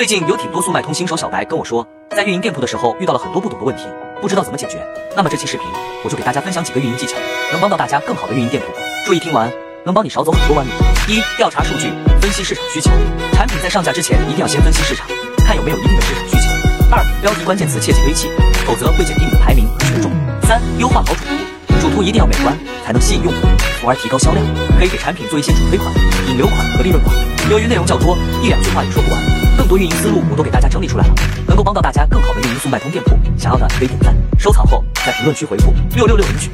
最近有挺多速卖通新手小白跟我说，在运营店铺的时候遇到了很多不懂的问题，不知道怎么解决。那么这期视频我就给大家分享几个运营技巧，能帮到大家更好的运营店铺。注意听完，能帮你少走很多弯路。一、调查数据，分析市场需求。产品在上架之前一定要先分析市场，看有没有一定的市场需求。二、标题关键词切忌堆砌，否则会减低你的排名和权重。三、优化好主图，主图一定要美观，才能吸引用户，从而提高销量。可以给产品做一些主推款、引流款和利润款。由于内容较多，一两句话也说不完，多运营思路我都给大家整理出来了，能够帮到大家更好的运营速卖通店铺。想要的可以点赞、收藏后，在评论区回复六六六领取。